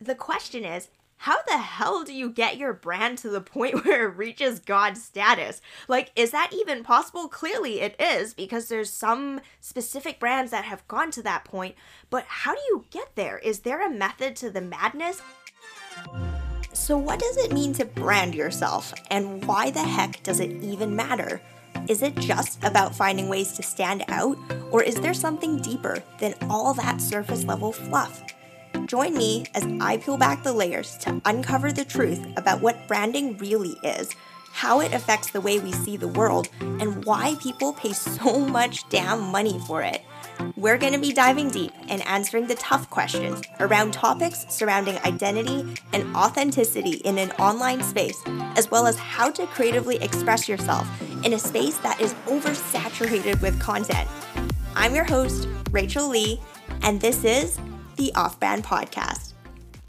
The question is, how the hell do you get your brand to the point where it reaches God status? Like, is that even possible? Clearly it is, because there's some specific brands that have gone to that point. But how do you get there? Is there a method to the madness? So, what does it mean to brand yourself? And why the heck does it even matter? Is it just about finding ways to stand out? Or is there something deeper than all that surface level fluff? Join me as I peel back the layers to uncover the truth about what branding really is, how it affects the way we see the world, and why people pay so much damn money for it. We're going to be diving deep and answering the tough questions around topics surrounding identity and authenticity in an online space, as well as how to creatively express yourself in a space that is oversaturated with content. I'm your host, Rachel Lee, and this is the Off Brand Podcast.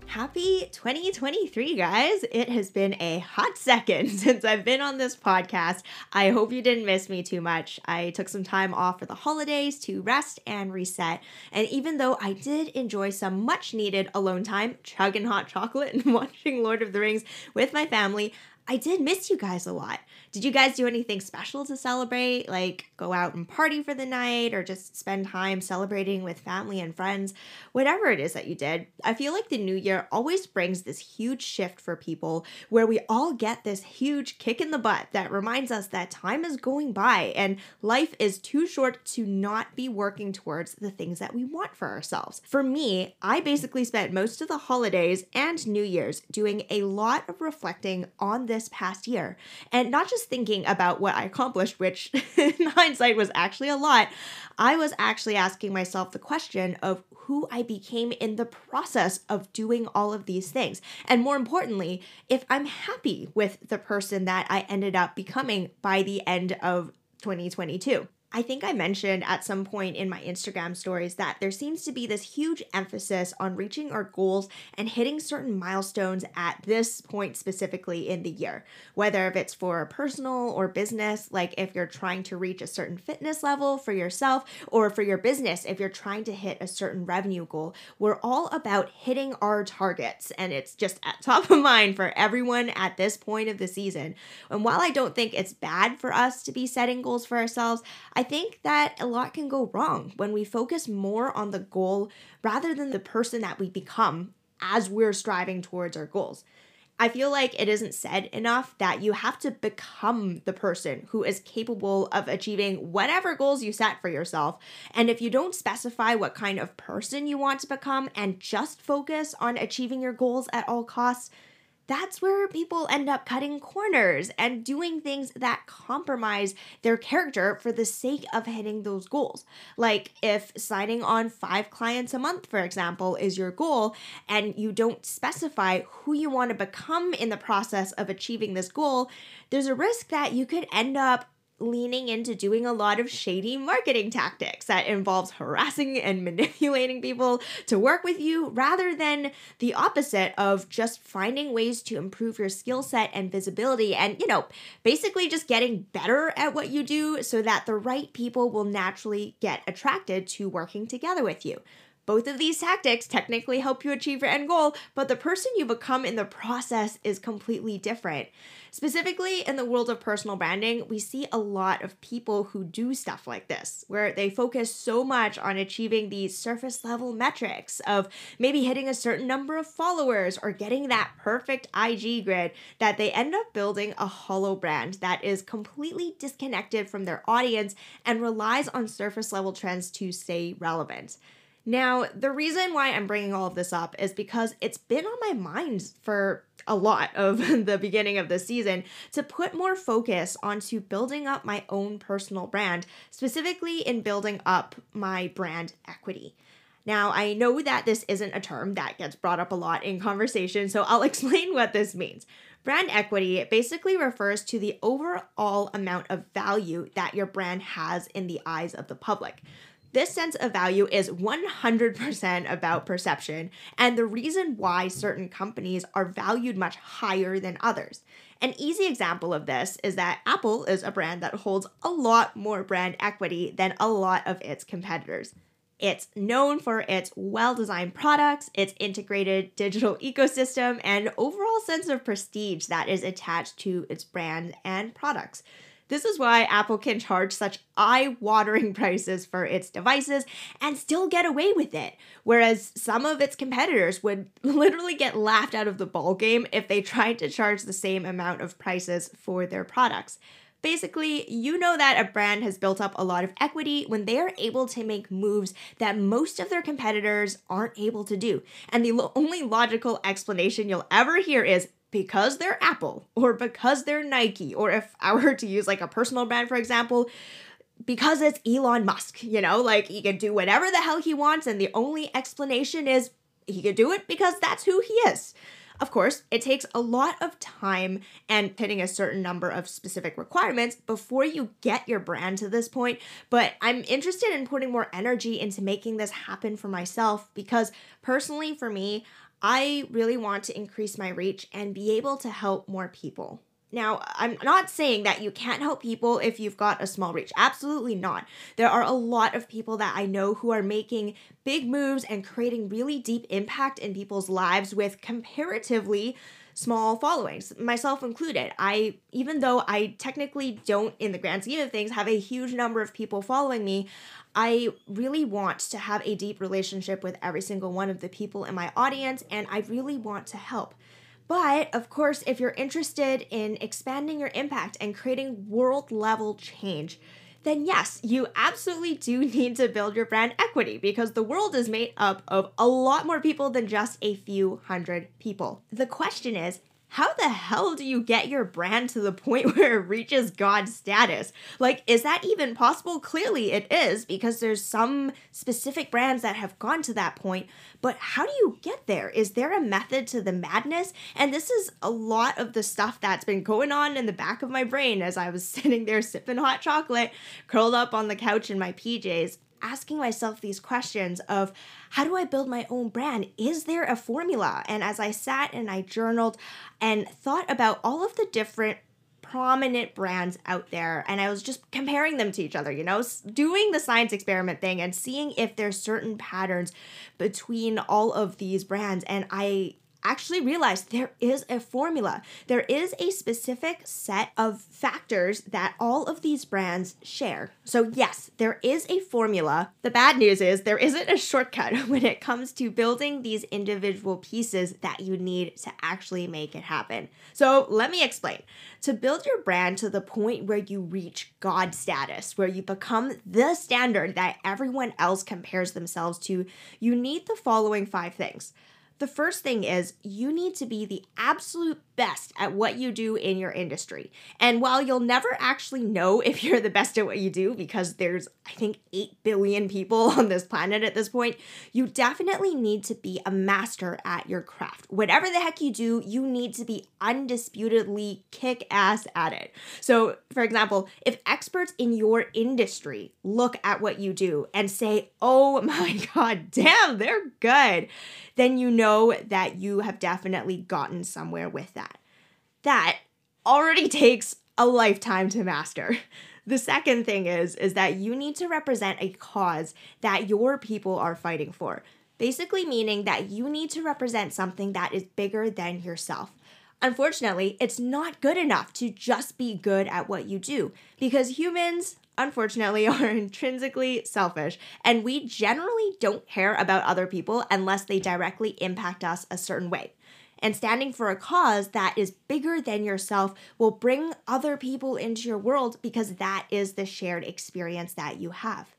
Happy 2023, guys. It has been a hot second since I've been on this podcast. I hope you didn't miss me too much. I took some time off for the holidays to rest and reset. And even though I did enjoy some much needed alone time, chugging hot chocolate and watching Lord of the Rings with my family, I did miss you guys a lot. Did you guys do anything special to celebrate? Like go out and party for the night or just spend time celebrating with family and friends? Whatever it is that you did, I feel like the new year always brings this huge shift for people where we all get this huge kick in the butt that reminds us that time is going by and life is too short to not be working towards the things that we want for ourselves. For me, I basically spent most of the holidays and New Year's doing a lot of reflecting on this past year and not just thinking about what I accomplished, which in hindsight was actually a lot, I was actually asking myself the question of who I became in the process of doing all of these things. And more importantly, if I'm happy with the person that I ended up becoming by the end of 2022. I think I mentioned at some point in my Instagram stories that there seems to be this huge emphasis on reaching our goals and hitting certain milestones at this point specifically in the year. Whether if it's for personal or business, like if you're trying to reach a certain fitness level for yourself or for your business, if you're trying to hit a certain revenue goal, we're all about hitting our targets. And it's just at top of mind for everyone at this point of the season. And while I don't think it's bad for us to be setting goals for ourselves, I think that a lot can go wrong when we focus more on the goal rather than the person that we become as we're striving towards our goals. I feel like it isn't said enough that you have to become the person who is capable of achieving whatever goals you set for yourself. And if you don't specify what kind of person you want to become and just focus on achieving your goals at all costs, that's where people end up cutting corners and doing things that compromise their character for the sake of hitting those goals. Like if signing on five clients a month, for example, is your goal, and you don't specify who you want to become in the process of achieving this goal, there's a risk that you could end up leaning into doing a lot of shady marketing tactics that involves harassing and manipulating people to work with you rather than the opposite of just finding ways to improve your skill set and visibility and you know basically just getting better at what you do so that the right people will naturally get attracted to working together with you both of these tactics technically help you achieve your end goal, but the person you become in the process is completely different. Specifically, in the world of personal branding, we see a lot of people who do stuff like this, where they focus so much on achieving these surface level metrics of maybe hitting a certain number of followers or getting that perfect IG grid that they end up building a hollow brand that is completely disconnected from their audience and relies on surface level trends to stay relevant. Now, the reason why I'm bringing all of this up is because it's been on my mind for a lot of the beginning of the season to put more focus onto building up my own personal brand, specifically in building up my brand equity. Now, I know that this isn't a term that gets brought up a lot in conversation, so I'll explain what this means. Brand equity basically refers to the overall amount of value that your brand has in the eyes of the public. This sense of value is 100% about perception and the reason why certain companies are valued much higher than others. An easy example of this is that Apple is a brand that holds a lot more brand equity than a lot of its competitors. It's known for its well designed products, its integrated digital ecosystem, and overall sense of prestige that is attached to its brand and products. This is why Apple can charge such eye watering prices for its devices and still get away with it, whereas some of its competitors would literally get laughed out of the ballgame if they tried to charge the same amount of prices for their products. Basically, you know that a brand has built up a lot of equity when they are able to make moves that most of their competitors aren't able to do. And the lo- only logical explanation you'll ever hear is because they're Apple or because they're Nike, or if I were to use like a personal brand, for example, because it's Elon Musk, you know, like he can do whatever the hell he wants, and the only explanation is he can do it because that's who he is. Of course, it takes a lot of time and hitting a certain number of specific requirements before you get your brand to this point, but I'm interested in putting more energy into making this happen for myself because personally, for me, I really want to increase my reach and be able to help more people. Now, I'm not saying that you can't help people if you've got a small reach. Absolutely not. There are a lot of people that I know who are making big moves and creating really deep impact in people's lives with comparatively small followings, myself included. I even though I technically don't in the grand scheme of things have a huge number of people following me, I really want to have a deep relationship with every single one of the people in my audience, and I really want to help. But of course, if you're interested in expanding your impact and creating world level change, then yes, you absolutely do need to build your brand equity because the world is made up of a lot more people than just a few hundred people. The question is, how the hell do you get your brand to the point where it reaches God status? Like, is that even possible? Clearly, it is because there's some specific brands that have gone to that point. But how do you get there? Is there a method to the madness? And this is a lot of the stuff that's been going on in the back of my brain as I was sitting there sipping hot chocolate, curled up on the couch in my PJs asking myself these questions of how do I build my own brand? Is there a formula? And as I sat and I journaled and thought about all of the different prominent brands out there and I was just comparing them to each other, you know, doing the science experiment thing and seeing if there's certain patterns between all of these brands and I actually realized there is a formula. There is a specific set of factors that all of these brands share. So, yes, there is a formula. The bad news is there isn't a shortcut when it comes to building these individual pieces that you need to actually make it happen. So, let me explain. To build your brand to the point where you reach God status, where you become the standard that everyone else compares themselves to, you need the following five things. The first thing is you need to be the absolute best at what you do in your industry. And while you'll never actually know if you're the best at what you do, because there's, I think, 8 billion people on this planet at this point, you definitely need to be a master at your craft. Whatever the heck you do, you need to be undisputedly kick ass at it. So, for example, if experts in your industry look at what you do and say, oh my God, damn, they're good then you know that you have definitely gotten somewhere with that. That already takes a lifetime to master. The second thing is is that you need to represent a cause that your people are fighting for. Basically meaning that you need to represent something that is bigger than yourself. Unfortunately, it's not good enough to just be good at what you do because humans unfortunately, are intrinsically selfish, and we generally don't care about other people unless they directly impact us a certain way. And standing for a cause that is bigger than yourself will bring other people into your world because that is the shared experience that you have.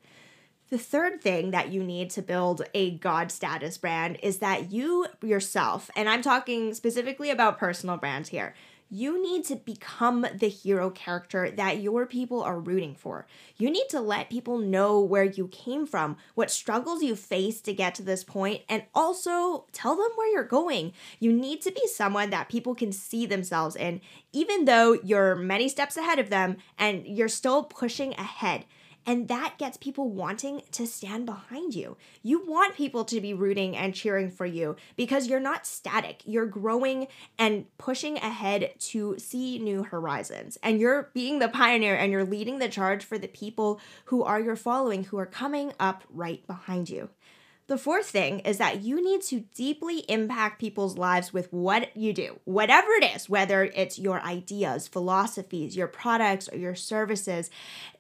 The third thing that you need to build a God status brand is that you yourself, and I'm talking specifically about personal brands here, you need to become the hero character that your people are rooting for. You need to let people know where you came from, what struggles you faced to get to this point, and also tell them where you're going. You need to be someone that people can see themselves in, even though you're many steps ahead of them and you're still pushing ahead. And that gets people wanting to stand behind you. You want people to be rooting and cheering for you because you're not static. You're growing and pushing ahead to see new horizons. And you're being the pioneer and you're leading the charge for the people who are your following, who are coming up right behind you. The fourth thing is that you need to deeply impact people's lives with what you do, whatever it is, whether it's your ideas, philosophies, your products, or your services.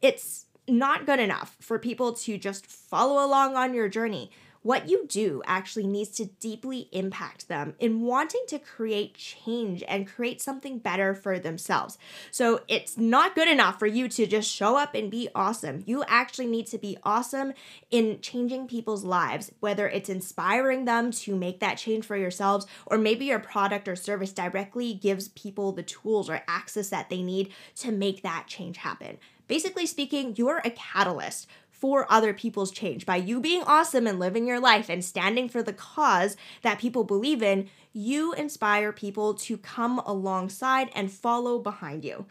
It's not good enough for people to just follow along on your journey what you do actually needs to deeply impact them in wanting to create change and create something better for themselves. So it's not good enough for you to just show up and be awesome. You actually need to be awesome in changing people's lives, whether it's inspiring them to make that change for yourselves, or maybe your product or service directly gives people the tools or access that they need to make that change happen. Basically speaking, you're a catalyst for other people's change. By you being awesome and living your life and standing for the cause that people believe in, you inspire people to come alongside and follow behind you.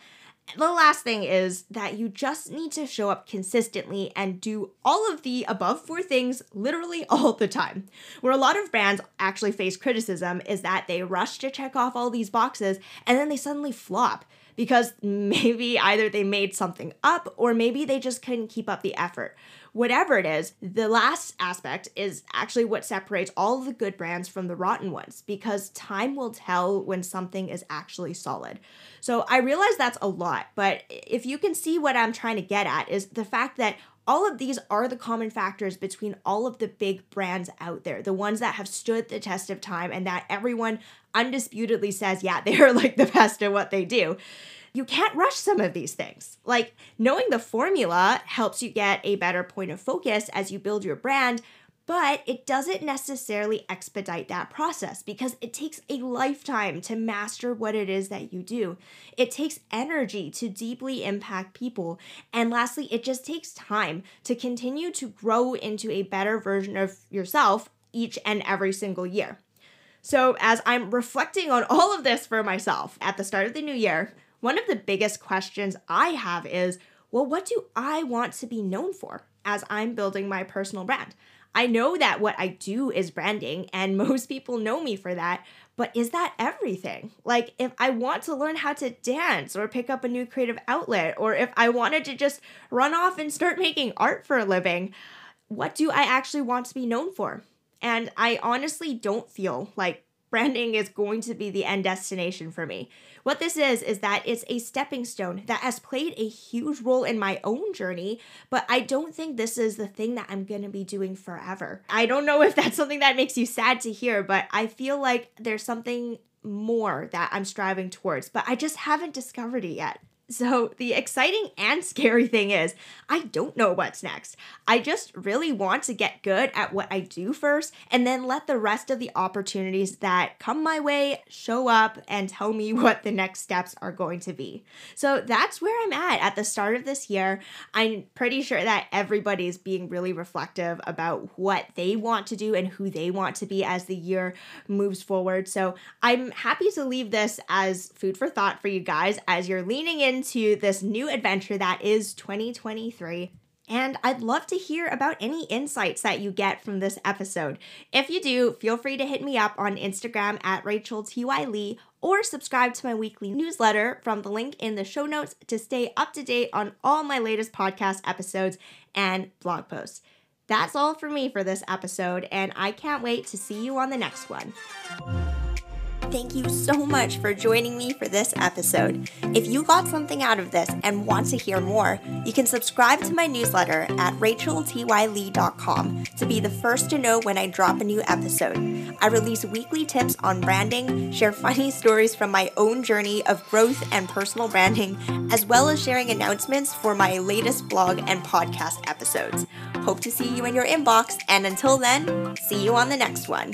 The last thing is that you just need to show up consistently and do all of the above four things literally all the time. Where a lot of brands actually face criticism is that they rush to check off all these boxes and then they suddenly flop because maybe either they made something up or maybe they just couldn't keep up the effort. Whatever it is, the last aspect is actually what separates all the good brands from the rotten ones because time will tell when something is actually solid. So I realize that's a lot, but if you can see what I'm trying to get at, is the fact that all of these are the common factors between all of the big brands out there, the ones that have stood the test of time and that everyone undisputedly says, yeah, they're like the best at what they do. You can't rush some of these things. Like knowing the formula helps you get a better point of focus as you build your brand, but it doesn't necessarily expedite that process because it takes a lifetime to master what it is that you do. It takes energy to deeply impact people. And lastly, it just takes time to continue to grow into a better version of yourself each and every single year. So, as I'm reflecting on all of this for myself at the start of the new year, one of the biggest questions I have is well, what do I want to be known for as I'm building my personal brand? I know that what I do is branding, and most people know me for that. But is that everything? Like, if I want to learn how to dance or pick up a new creative outlet, or if I wanted to just run off and start making art for a living, what do I actually want to be known for? And I honestly don't feel like branding is going to be the end destination for me. What this is, is that it's a stepping stone that has played a huge role in my own journey, but I don't think this is the thing that I'm gonna be doing forever. I don't know if that's something that makes you sad to hear, but I feel like there's something more that I'm striving towards, but I just haven't discovered it yet. So, the exciting and scary thing is, I don't know what's next. I just really want to get good at what I do first and then let the rest of the opportunities that come my way show up and tell me what the next steps are going to be. So, that's where I'm at at the start of this year. I'm pretty sure that everybody's being really reflective about what they want to do and who they want to be as the year moves forward. So, I'm happy to leave this as food for thought for you guys as you're leaning in into this new adventure that is 2023. And I'd love to hear about any insights that you get from this episode. If you do, feel free to hit me up on Instagram at Rachel or subscribe to my weekly newsletter from the link in the show notes to stay up to date on all my latest podcast episodes and blog posts. That's all for me for this episode, and I can't wait to see you on the next one. Thank you so much for joining me for this episode. If you got something out of this and want to hear more, you can subscribe to my newsletter at racheltylee.com to be the first to know when I drop a new episode. I release weekly tips on branding, share funny stories from my own journey of growth and personal branding, as well as sharing announcements for my latest blog and podcast episodes. Hope to see you in your inbox, and until then, see you on the next one.